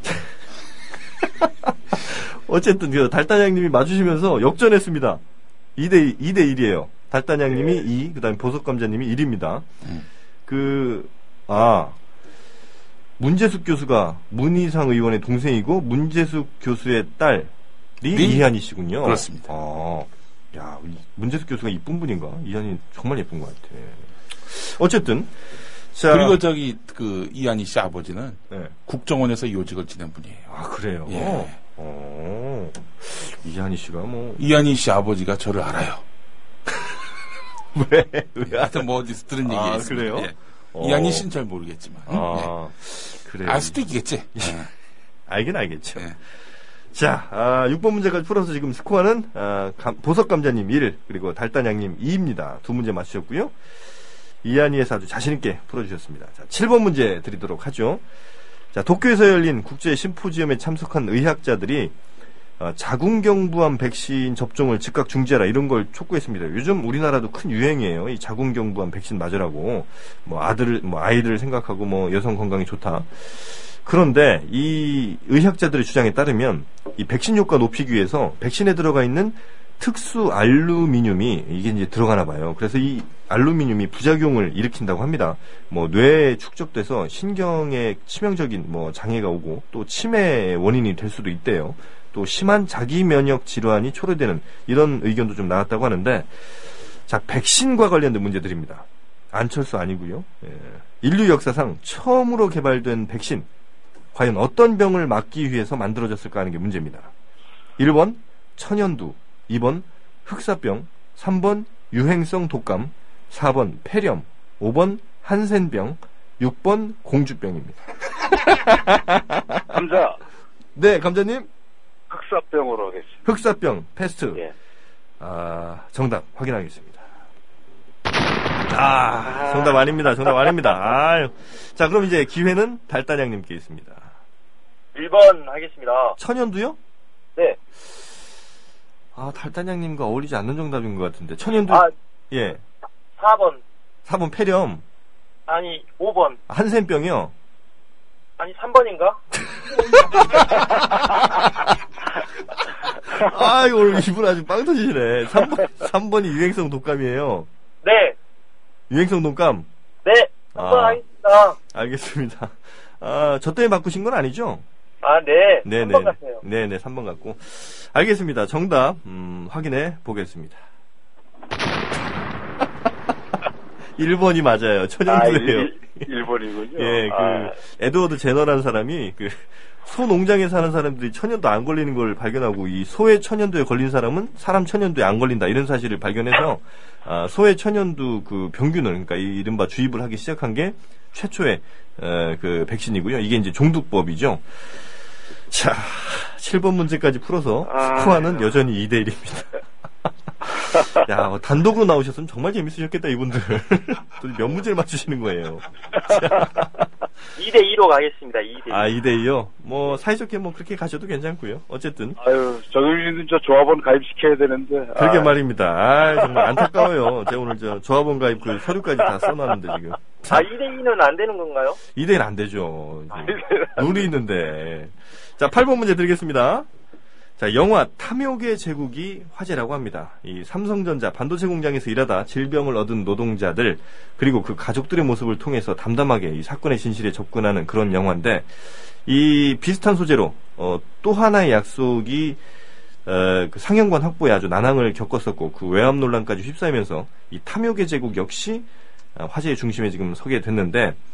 Speaker 1: 어쨌든, 그, 달단양님이 맞으시면서 역전했습니다. 2대, 2대 1이에요. 달단양님이 2, 그 다음에 보석감자님이 1입니다.
Speaker 4: 음.
Speaker 1: 그, 아, 문재숙 교수가 문희상 의원의 동생이고, 문재숙 교수의 딸이
Speaker 4: 네?
Speaker 1: 이한희 씨군요.
Speaker 4: 그렇습니다.
Speaker 1: 아, 야, 이 문재숙 교수가 이쁜 분인가? 이한이 정말 예쁜 것 같아. 어쨌든, 자.
Speaker 4: 그리고 저기 그 이한희 씨 아버지는
Speaker 1: 네.
Speaker 4: 국정원에서 요직을 지낸 분이에요.
Speaker 1: 아, 그래요?
Speaker 4: 예.
Speaker 1: 어, 이한희 씨가 뭐,
Speaker 4: 이한희 씨 아버지가 저를 알아요.
Speaker 1: 왜, 왜,
Speaker 4: 하여튼 뭐 어디서 들은 얘기
Speaker 1: 아. 그래요?
Speaker 4: 예.
Speaker 1: 어.
Speaker 4: 이한희 씨는 잘 모르겠지만
Speaker 1: 아, 그래요.
Speaker 4: 예. 알 수도 있겠지. 예.
Speaker 1: 알긴 알겠죠.
Speaker 4: 예.
Speaker 1: 자, 아, 6번 문제까지 풀어서 지금 스코어는, 아, 감- 보석감자님 1, 그리고 달단양님 2입니다. 두 문제 맞추셨고요. 이한이에서 아주 자신있게 풀어주셨습니다. 자, 7번 문제 드리도록 하죠. 자, 도쿄에서 열린 국제 심포지엄에 참석한 의학자들이 어, 자궁경부암 백신 접종을 즉각 중지하라 이런 걸 촉구했습니다. 요즘 우리나라도 큰 유행이에요. 이 자궁경부암 백신 맞으라고 뭐 아들 뭐 아이들을 생각하고 뭐 여성 건강이 좋다. 그런데 이 의학자들의 주장에 따르면 이 백신 효과 높이기 위해서 백신에 들어가 있는 특수 알루미늄이 이게 이제 들어가나 봐요. 그래서 이 알루미늄이 부작용을 일으킨다고 합니다. 뭐 뇌에 축적돼서 신경에 치명적인 뭐 장애가 오고 또 치매의 원인이 될 수도 있대요. 또 심한 자기 면역 질환이 초래되는 이런 의견도 좀 나왔다고 하는데 자 백신과 관련된 문제들입니다. 안철수 아니고요. 예. 인류 역사상 처음으로 개발된 백신 과연 어떤 병을 막기 위해서 만들어졌을까 하는 게 문제입니다. 1번 천연두, 2번 흑사병, 3번 유행성 독감, 4번 폐렴, 5번 한센병, 6번 공주병입니다.
Speaker 2: 감자
Speaker 1: 네, 감자님.
Speaker 2: 흑사병으로 하겠습니다.
Speaker 1: 흑사병, 패스트.
Speaker 2: 예.
Speaker 1: 아, 정답 확인하겠습니다. 아, 정답 아닙니다. 정답 아닙니다. 아유. 자, 그럼 이제 기회는 달단양님께 있습니다.
Speaker 3: 1번 하겠습니다.
Speaker 1: 천연두요?
Speaker 3: 네.
Speaker 1: 아, 달단양님과 어울리지 않는 정답인 것 같은데. 천연두,
Speaker 3: 아,
Speaker 1: 예.
Speaker 3: 4번.
Speaker 1: 4번 폐렴,
Speaker 3: 아니, 5번.
Speaker 1: 한센병이요.
Speaker 3: 아니, 3번인가?
Speaker 1: 아, 이거 오늘 이분 아주 빵 터지시네. 3번, 3번이 유행성 독감이에요.
Speaker 3: 네,
Speaker 1: 유행성 독감.
Speaker 3: 네, 한번
Speaker 1: 아.
Speaker 3: 하겠습니다.
Speaker 1: 알겠습니다. 아, 저 때문에 바꾸신 건 아니죠?
Speaker 3: 아, 네.
Speaker 1: 네네.
Speaker 3: 한번 같아요.
Speaker 1: 네네, 3번 같고. 알겠습니다. 정답, 음, 확인해 보겠습니다. 1번이 맞아요.
Speaker 2: 아,
Speaker 1: 천연두예요.
Speaker 2: 일, 일본이군요.
Speaker 1: 예, 그,
Speaker 2: 아,
Speaker 1: 에드워드 제너라는 사람이, 그, 소 농장에 사는 사람들이 천연두 안 걸리는 걸 발견하고, 이 소의 천연두에 걸린 사람은 사람 천연두에 안 걸린다, 이런 사실을 발견해서, 아, 소의 천연두 그 병균을, 그러니까 이 이른바 주입을 하기 시작한 게 최초의, 에, 그, 백신이고요. 이게 이제 종두법이죠. 자, 7번 문제까지 풀어서
Speaker 2: 아.
Speaker 1: 스코어는 여전히 2대 1입니다. 야, 뭐 단독으로 나오셨으면 정말 재밌으셨겠다, 이분들. 도대체 몇 문제를 맞추시는 거예요.
Speaker 3: 2대2로 가겠습니다, 2대2.
Speaker 1: 아, 2대2요? 뭐, 사이좋게 뭐 그렇게 가셔도 괜찮고요. 어쨌든.
Speaker 2: 아유, 정영진은 저 조합원 가입시켜야 되는데.
Speaker 1: 그러게
Speaker 2: 아,
Speaker 1: 말입니다. 아, 정말 안타까워요. 제가 오늘 저 조합원 가입 그 서류까지 다 써놨는데, 지금.
Speaker 3: 아, 2대2는 안 되는 건가요?
Speaker 1: 2대1 안 되죠. 룰이 있는데. 자, 8번 문제 드리겠습니다. 자, 영화 탐욕의 제국이 화제라고 합니다. 이 삼성전자 반도체 공장에서 일하다 질병을 얻은 노동자들, 그리고 그 가족들의 모습을 통해서 담담하게 이 사건의 진실에 접근하는 그런 영화인데, 이 비슷한 소재로, 어, 또 하나의 약속이, 어, 그 상영관 확보에 아주 난항을 겪었었고, 그 외압 논란까지 휩싸이면서, 이 탐욕의 제국 역시 아, 화제의 중심에 지금 서게 됐는데, 이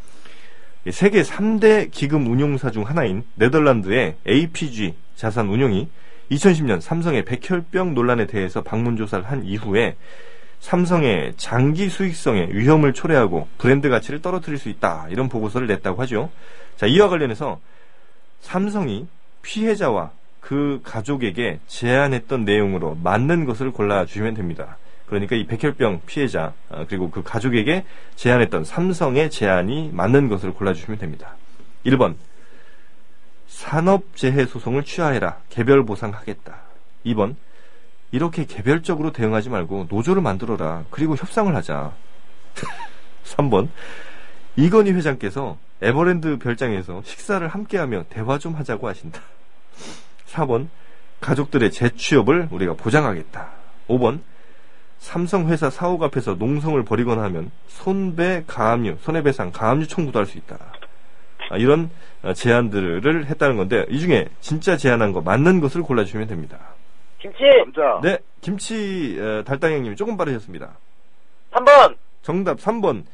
Speaker 1: 세계 3대 기금 운용사 중 하나인 네덜란드의 APG 자산 운용이 2010년 삼성의 백혈병 논란에 대해서 방문 조사를 한 이후에 삼성의 장기 수익성에 위험을 초래하고 브랜드 가치를 떨어뜨릴 수 있다. 이런 보고서를 냈다고 하죠. 자, 이와 관련해서 삼성이 피해자와 그 가족에게 제안했던 내용으로 맞는 것을 골라주시면 됩니다. 그러니까 이 백혈병 피해자 아, 그리고 그 가족에게 제안했던 삼성의 제안이 맞는 것을 골라주시면 됩니다. 1번 산업재해 소송을 취하해라 개별 보상하겠다. 2번 이렇게 개별적으로 대응하지 말고 노조를 만들어라 그리고 협상을 하자. 3번 이건희 회장께서 에버랜드 별장에서 식사를 함께하며 대화 좀 하자고 하신다. 4번 가족들의 재취업을 우리가 보장하겠다. 5번 삼성 회사 사옥 앞에서 농성을 벌이거나 하면 손배 가압류, 손해배상 가압류 청구도 할 수 있다. 아, 이런 어, 제안들을 했다는 건데 이 중에 진짜 제안한 거 맞는 것을 골라주시면 됩니다.
Speaker 3: 김치!
Speaker 2: 남자.
Speaker 1: 네, 김치 어, 달당형님이 조금 빠르셨습니다.
Speaker 3: 3번!
Speaker 1: 정답 3번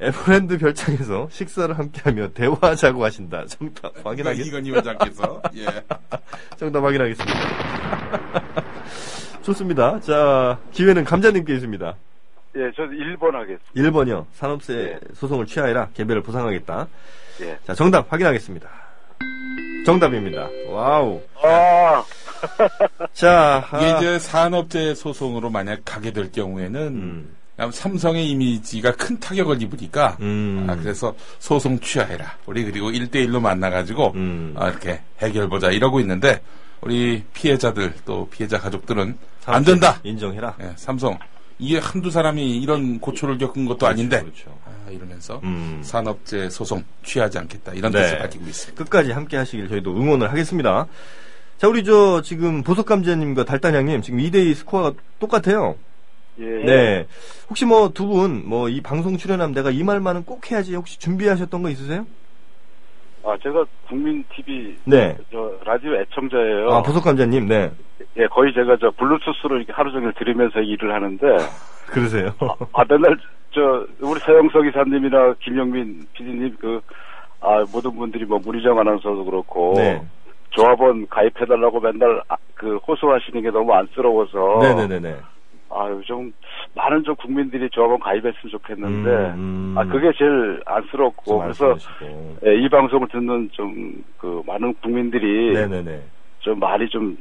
Speaker 1: 에버랜드 별장에서 식사를 함께하며 대화하자고 하신다. 정답 확인하겠습니다.
Speaker 4: 이건희 회장께서 예.
Speaker 1: 정답 확인하겠습니다. 좋습니다. 자, 기회는 감자님께 있습니다.
Speaker 2: 예, 저는 1번 하겠습니다.
Speaker 1: 1번이요. 산업재 소송을 취하해라. 개별로 보상하겠다.
Speaker 2: 예.
Speaker 1: 자, 정답 확인하겠습니다. 정답입니다. 와우.
Speaker 2: 아,
Speaker 1: 자, 아,
Speaker 4: 이게 이제 산업재해 소송으로 만약 가게 될 경우에는
Speaker 1: 음,
Speaker 4: 삼성의 이미지가 큰 타격을 입으니까
Speaker 1: 음,
Speaker 4: 아, 그래서 소송 취하해라. 우리 그리고 1대1로 만나가지고
Speaker 1: 음.
Speaker 4: 아, 이렇게 해결보자 이러고 있는데 우리 피해자들 또 피해자 가족들은 안 된다.
Speaker 1: 인정해라.
Speaker 4: 예, 삼성 이게 한두 사람이 이런 고초를 겪은 것도 아닌데
Speaker 1: 그렇죠.
Speaker 4: 아, 이러면서
Speaker 1: 음.
Speaker 4: 산업재 소송 취하지 않겠다 이런
Speaker 1: 네.
Speaker 4: 뜻을 밝히고 있습니다.
Speaker 1: 끝까지 함께 하시길 저희도 응원을 하겠습니다. 자, 우리 저 지금 보석감자님과 달단양님 지금 2대2 스코어가 똑같아요.
Speaker 2: 예.
Speaker 1: 네. 혹시 뭐 두 분 뭐 이 방송 출연하면 내가 이 말만은 꼭 해야지 혹시 준비하셨던 거 있으세요?
Speaker 2: 아, 제가 국민 TV
Speaker 1: 네.
Speaker 2: 저 라디오 애청자예요.
Speaker 1: 아, 보석 감자님, 네.
Speaker 2: 예, 거의 제가 저 블루투스로 이렇게 하루 종일 들으면서 일을 하는데
Speaker 1: 그러세요.
Speaker 2: 아, 맨날 저 우리 서영석 이사님이나 김영민 PD님 그 아, 모든 분들이 뭐 문희정 아나운서도 그렇고
Speaker 1: 네.
Speaker 2: 조합원 가입해달라고 맨날 아, 그 호소하시는 게 너무 안쓰러워서
Speaker 1: 네네네네.
Speaker 2: 아유 좀 많은 좀 국민들이 조합원 가입했으면 좋겠는데
Speaker 1: 음, 음.
Speaker 2: 아 그게 제일 안쓰럽고
Speaker 1: 좀
Speaker 2: 그래서. 예, 이 방송을 듣는 좀 그 많은 국민들이
Speaker 1: 네네네.
Speaker 2: 좀 많이 좀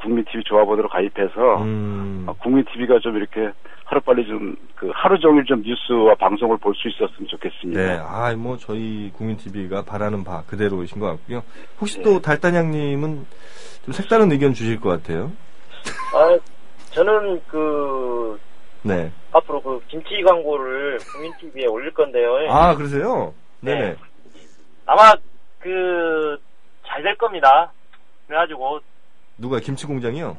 Speaker 2: 국민 TV 조합원으로 가입해서
Speaker 1: 음,
Speaker 2: 아, 국민 TV가 좀 이렇게 하루 빨리 좀 그 하루 종일 좀 뉴스와 방송을 볼 수 있었으면 좋겠습니다.
Speaker 1: 네, 아, 뭐, 저희 국민 TV가 바라는 바 그대로이신 것 같고요. 혹시
Speaker 2: 네.
Speaker 1: 또 달단양님은 좀 색다른 의견 주실 것 같아요.
Speaker 3: 아, 저는 그,
Speaker 1: 네.
Speaker 3: 앞으로 그 김치 광고를 국민TV에 올릴 건데요.
Speaker 1: 아, 그러세요? 네네.
Speaker 3: 네. 아마 그, 잘 될 겁니다. 그래가지고,
Speaker 1: 누가 김치 공장이요?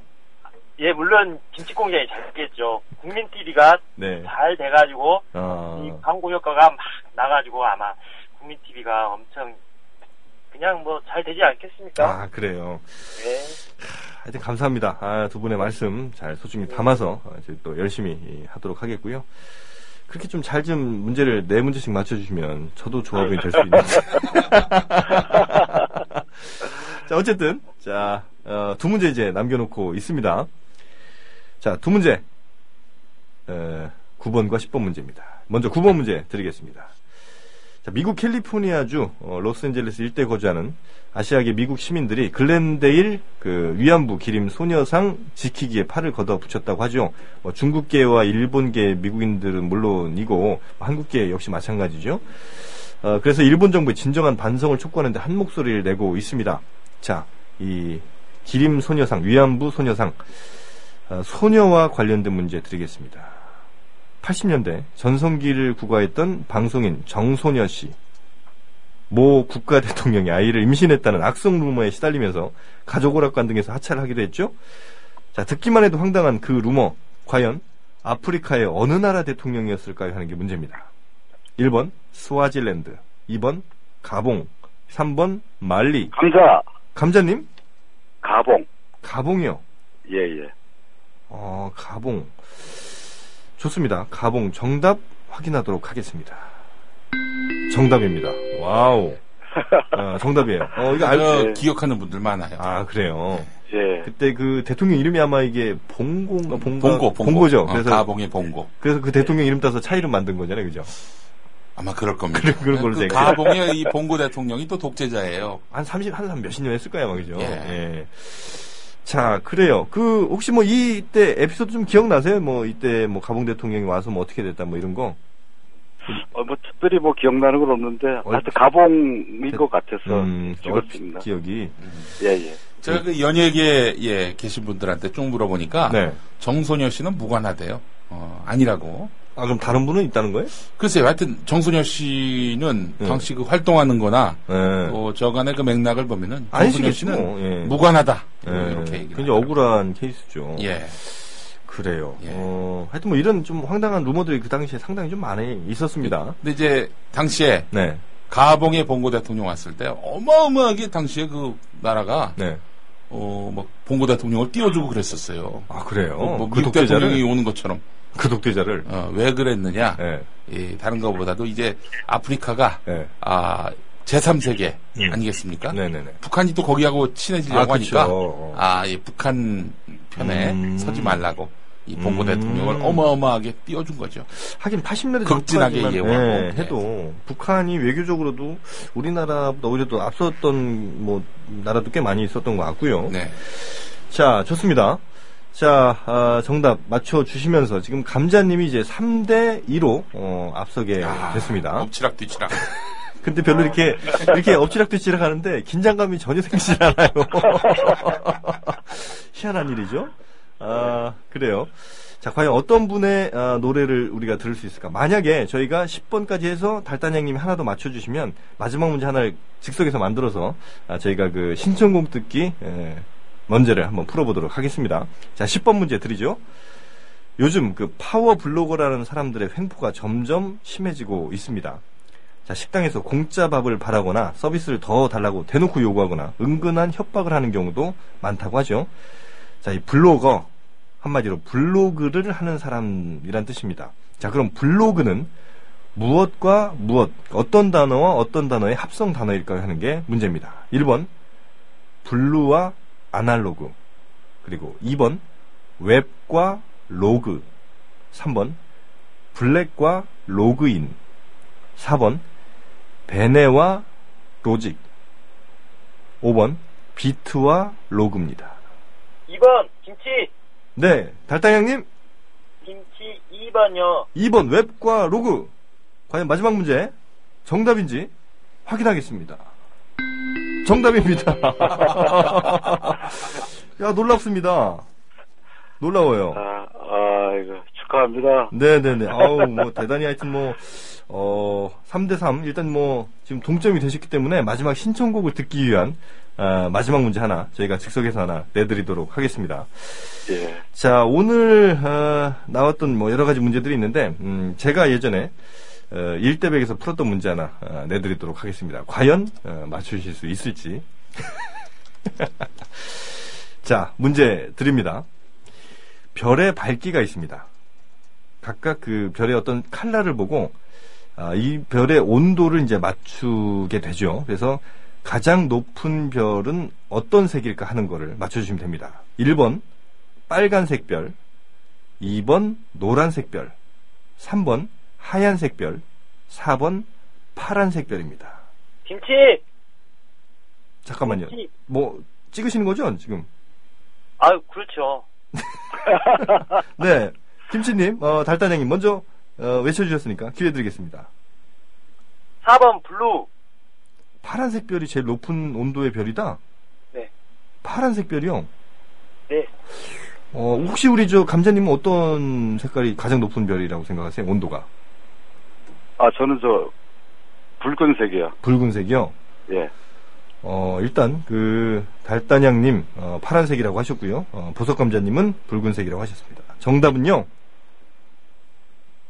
Speaker 3: 예, 물론 김치 공장이 잘 됐겠죠. 국민 TV가
Speaker 1: 네.
Speaker 3: 잘 돼가지고
Speaker 1: 아,
Speaker 3: 이 광고 효과가 막 나가지고 아마 국민 TV가 엄청 그냥 뭐 잘 되지 않겠습니까?
Speaker 1: 아, 그래요.
Speaker 3: 네.
Speaker 1: 하여튼 감사합니다. 아, 두 분의 말씀 잘 소중히 담아서 어, 저희 또 열심히 이, 하도록 하겠고요. 그렇게 좀잘좀 문제를 네 문제씩 맞춰주시면 저도 조합원이 될 수 있는데. 자, 어쨌든 자, 어, 두 문제 이제 남겨놓고 있습니다. 자, 두 문제. 어, 9번과 10번 문제입니다. 먼저 9번 문제 드리겠습니다. 자, 미국 캘리포니아주 어, 로스앤젤레스 일대 거주하는 아시아계 미국 시민들이 글렌데일 그 위안부 기림 소녀상 지키기에 팔을 걷어 붙였다고 하죠. 뭐 중국계와 일본계 미국인들은 물론이고 한국계 역시 마찬가지죠. 어, 그래서 일본 정부의 진정한 반성을 촉구하는데 한 목소리를 내고 있습니다. 자, 이 기림 소녀상 위안부 소녀상 어, 소녀와 관련된 문제 드리겠습니다. 80년대 전성기를 구가했던 방송인 정소녀 씨. 모 국가 대통령이 아이를 임신했다는 악성 루머에 시달리면서 가족 오락관 등에서 하차를 하기도 했죠. 자, 듣기만 해도 황당한 그 루머. 과연 아프리카의 어느 나라 대통령이었을까요? 하는 게 문제입니다. 1번 스와질랜드, 2번 가봉, 3번 말리.
Speaker 2: 감사,
Speaker 1: 감자님?
Speaker 2: 가봉.
Speaker 1: 가봉이요.
Speaker 2: 예, 예.
Speaker 1: 어, 가봉. 좋습니다. 가봉 정답 확인하도록 하겠습니다. 정답입니다. wow. 아, 정답이에요. 어, 이거 알고,
Speaker 4: 저
Speaker 2: 네.
Speaker 4: 기억하는 분들 많아요.
Speaker 1: 아, 그래요.
Speaker 2: 예.
Speaker 1: 그때 그 대통령 이름이 아마 이게 봉고인가 봉고
Speaker 4: 봉고, 봉고.
Speaker 1: 죠
Speaker 4: 어,
Speaker 1: 그래서
Speaker 4: 가봉의 봉고.
Speaker 1: 그래서 그 대통령 이름 따서 차 이름 만든 거잖아요, 그죠?
Speaker 4: 아마 그럴 겁니다.
Speaker 1: 그래, 그런 걸로
Speaker 4: 그
Speaker 1: 제가-
Speaker 4: 가봉의 이 봉고 대통령이 또 독재자예요.
Speaker 1: 한 30, 한 몇십 년 했을 거예요, 아마 그죠?
Speaker 4: 예.
Speaker 1: 예. 자, 그래요. 그 혹시 뭐 이때 에피소드 좀 기억나세요? 뭐 이때 뭐 가봉 대통령이 와서 뭐 어떻게 됐다 뭐 이런 거?
Speaker 2: 어, 뭐, 특별히 뭐 기억나는 건 없는데, 하여튼 가봉인 것 같아서
Speaker 1: 음,
Speaker 2: 찍었습니다.
Speaker 1: 얼핏 기억이.
Speaker 2: 예, 예.
Speaker 4: 제가 그 연예계에 예, 계신 분들한테 쭉 물어보니까
Speaker 1: 네.
Speaker 4: 정소녀 씨는 무관하대요. 어, 아니라고.
Speaker 1: 아, 그럼 다른 분은 있다는 거예요?
Speaker 4: 글쎄요, 하여튼 정소녀 씨는
Speaker 1: 네.
Speaker 4: 당시 그 활동하는 거나
Speaker 1: 네.
Speaker 4: 어, 저간의 그 맥락을 보면은
Speaker 1: 아니시겠죠.
Speaker 4: 씨는
Speaker 1: 뭐, 예.
Speaker 4: 무관하다. 뭐
Speaker 1: 예.
Speaker 4: 이렇게 얘기를
Speaker 1: 굉장히. 억울한 케이스죠.
Speaker 4: 예.
Speaker 1: 그래요.
Speaker 4: 예.
Speaker 1: 어, 하여튼 뭐 이런 좀 황당한 루머들이 그 당시에 상당히 좀 많이 있었습니다.
Speaker 4: 근데 이제 당시에
Speaker 1: 네.
Speaker 4: 가봉의 봉고 대통령 왔을 때 어마어마하게 당시에 그 나라가
Speaker 1: 네.
Speaker 4: 어, 뭐 봉고 대통령을 띄워주고 그랬었어요.
Speaker 1: 아, 그래요.
Speaker 4: 뭐,
Speaker 1: 뭐그
Speaker 4: 미국
Speaker 1: 독재자를?
Speaker 4: 대통령이 오는 것처럼
Speaker 1: 그 독재자를.
Speaker 4: 어, 왜 그랬느냐?
Speaker 1: 네.
Speaker 4: 이 다른 것보다도 이제 아프리카가
Speaker 1: 네.
Speaker 4: 아 제3세계
Speaker 1: 음.
Speaker 4: 아니겠습니까?
Speaker 1: 네네네.
Speaker 4: 북한이 또 거기하고 친해지려고
Speaker 1: 아,
Speaker 4: 하니까
Speaker 1: 그쵸.
Speaker 4: 아, 이 북한 편에
Speaker 1: 음.
Speaker 4: 서지 말라고 이 봉고
Speaker 1: 음.
Speaker 4: 대통령을 어마어마하게 띄워준 거죠.
Speaker 1: 하긴 80년대
Speaker 4: 극진하게
Speaker 1: 전까지만,
Speaker 4: 이용하고.
Speaker 1: 예, 해도 북한이 외교적으로도 우리나라보다 오히려 또 앞섰던 뭐 나라도 꽤 많이 있었던 것 같고요.
Speaker 4: 네.
Speaker 1: 자, 좋습니다. 자, 아, 정답 맞춰 주시면서 지금 감자님이 이제 3대 2로 어, 앞서게
Speaker 4: 아,
Speaker 1: 됐습니다.
Speaker 4: 엎치락 뒤치락.
Speaker 1: 근데 별로 이렇게 이렇게 엎치락 뒤치락 하는데 긴장감이 전혀 생기지 않아요. 희한한 일이죠. 아 그래요. 자 과연 어떤 분의 아, 노래를 우리가 들을 수 있을까? 만약에 저희가 10번까지 해서 달단양님이 하나 더 맞춰주시면 마지막 문제 하나를 즉석에서 만들어서 아, 저희가 그 신청곡 듣기 에, 문제를 한번 풀어보도록 하겠습니다. 자 10번 문제 드리죠. 요즘 그 파워 블로거라는 사람들의 횡포가 점점 심해지고 있습니다. 자, 식당에서 공짜 밥을 바라거나 서비스를 더 달라고 대놓고 요구하거나 은근한 협박을 하는 경우도 많다고 하죠. 자, 이 블로거, 한마디로 블로그를 하는 사람이란 뜻입니다. 자, 그럼 블로그는 무엇과 무엇, 어떤 단어와 어떤 단어의 합성 단어일까요? 하는 게 문제입니다. 1번, blue와 아날로그. 그리고 2번, 웹과 로그. 3번, black과 로그인. 4번, 베네와 로직. 5번, 비트와 로그입니다.
Speaker 3: 2번 김치
Speaker 1: 네, 달당형님,
Speaker 3: 김치 2번요.
Speaker 1: 2번 웹과 로그. 과연 마지막 문제, 정답인지 확인하겠습니다. 정답입니다. 야, 놀랍습니다. 놀라워요.
Speaker 2: 아, 아, 이거 축하합니다.
Speaker 1: 네네네. 아우, 뭐, 대단히 하여튼 뭐, 어, 3대3. 일단 뭐, 지금 동점이 되셨기 때문에 마지막 신청곡을 듣기 위한 아, 마지막 문제 하나 저희가 즉석에서 하나 내드리도록 하겠습니다.
Speaker 2: 예.
Speaker 1: 자, 오늘 어, 나왔던 뭐 여러 가지 문제들이 있는데 음, 제가 예전에 어, 1대백에서 풀었던 문제 하나 어, 내드리도록 하겠습니다. 과연 어, 맞추실 수 있을지. 자, 문제 드립니다. 별의 밝기가 있습니다. 각각 그 별의 어떤 칼라를 보고 아, 이 별의 온도를 이제 맞추게 되죠. 그래서 가장 높은 별은 어떤 색일까 하는 거를 맞춰주시면 됩니다. 1번 빨간색 별, 2번 노란색 별, 3번 하얀색 별, 4번 파란색 별입니다.
Speaker 3: 김치!
Speaker 1: 잠깐만요.
Speaker 3: 김치!
Speaker 1: 뭐 찍으시는 거죠, 지금?
Speaker 3: 아유, 그렇죠.
Speaker 1: 네. 김치님, 어, 달단장님, 먼저, 어, 외쳐주셨으니까 기회 드리겠습니다.
Speaker 3: 4번 blue.
Speaker 1: 파란색 별이 제일 높은 온도의 별이다?
Speaker 3: 네.
Speaker 1: 파란색 별이요?
Speaker 3: 네.
Speaker 1: 어, 혹시 우리 저 감자님은 어떤 색깔이 가장 높은 별이라고 생각하세요? 온도가?
Speaker 2: 아, 저는 저, 붉은색이요.
Speaker 1: 붉은색이요?
Speaker 2: 예.
Speaker 1: 어, 일단, 그, 달단양님, 어, 파란색이라고 하셨고요. 어, 보석감자님은 붉은색이라고 하셨습니다. 정답은요,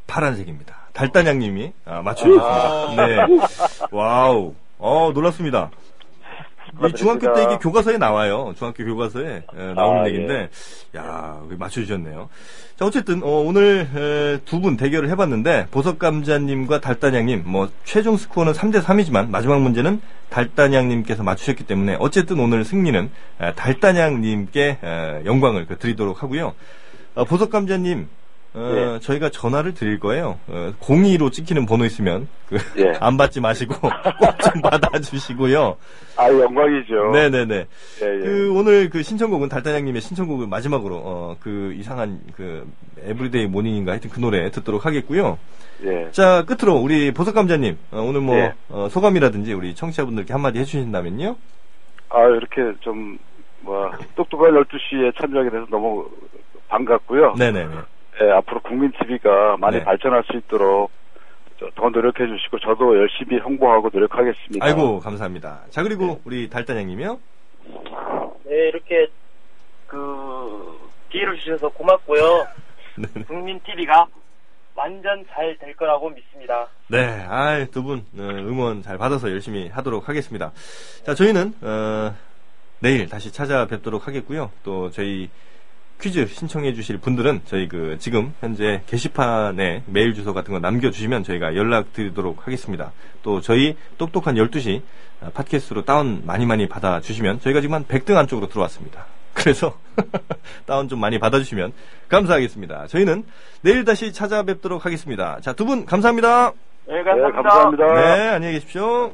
Speaker 1: 파란색입니다. 달단양님이 아, 맞춰주셨습니다. 네. wow. 어, 놀랍습니다. 이 중학교 때 이게 교과서에 나와요. 중학교 교과서에 에, 나오는
Speaker 2: 아,
Speaker 1: 얘기인데, 야 맞춰주셨네요. 자, 어쨌든 어, 오늘 두 분 대결을 해봤는데 보석 감자님과 달단양님, 뭐 최종 스코어는 3대 3이지만 마지막 문제는 달단양님께서 맞추셨기 때문에 어쨌든 오늘 승리는 에, 달단양님께 에, 영광을 그, 드리도록 하고요. 어, 보석 감자님, 어,
Speaker 2: 예.
Speaker 1: 저희가 전화를 드릴 거예요. 어, 02로 찍히는 번호 있으면 그,
Speaker 2: 예.
Speaker 1: 안 받지 마시고 꼭 좀 받아주시고요.
Speaker 2: 아, 영광이죠.
Speaker 1: 네네네.
Speaker 2: 예, 예.
Speaker 1: 그 오늘 그 신청곡은 달단장님의 신청곡을 마지막으로 어 그 이상한 그 everyday morning인가 하여튼 그 노래 듣도록 하겠고요.
Speaker 2: 예.
Speaker 1: 자 끝으로 우리 보석 감자님 어, 오늘 뭐
Speaker 2: 예.
Speaker 1: 어, 소감이라든지 우리 청취자분들께 한마디 해주신다면요.
Speaker 2: 아, 이렇게 좀, 뭐, 똑똑한 12시에 참여하게 돼서 너무 반갑고요.
Speaker 1: 네네네.
Speaker 2: 예, 앞으로 국민TV가 많이
Speaker 1: 네.
Speaker 2: 발전할 수 있도록 저- 더 노력해 주시고, 저도 열심히 홍보하고 노력하겠습니다.
Speaker 1: 아이고 감사합니다. 자 그리고 우리 달단장님이요.
Speaker 3: 네, 이렇게, 그, 기회를 주셔서 고맙고요.
Speaker 1: 네네.
Speaker 3: 국민TV가 완전 잘 될 거라고 믿습니다.
Speaker 1: 네, 아이, 두 분, 어, 응원 잘 받아서 열심히 하도록 하겠습니다. 자, 저희는, 어, 내일 다시 찾아뵙도록 하겠고요. 또, 저희 퀴즈 신청해 주실 분들은 저희 그, 지금 현재 게시판에 메일 주소 같은 거 남겨주시면 저희가 연락 드리도록 하겠습니다. 또, 저희 똑똑한 12시 어, 팟캐스트로 다운 많이 많이 받아주시면 저희가 지금 한 100등 안쪽으로 들어왔습니다. 그래서 다운 좀 많이 받아주시면 감사하겠습니다. 저희는 내일 다시 찾아뵙도록 하겠습니다. 자, 두 분 감사합니다.
Speaker 3: 네,
Speaker 2: 네,
Speaker 3: 감사합니다.
Speaker 2: 감사합니다.
Speaker 1: 네, 안녕히 계십시오.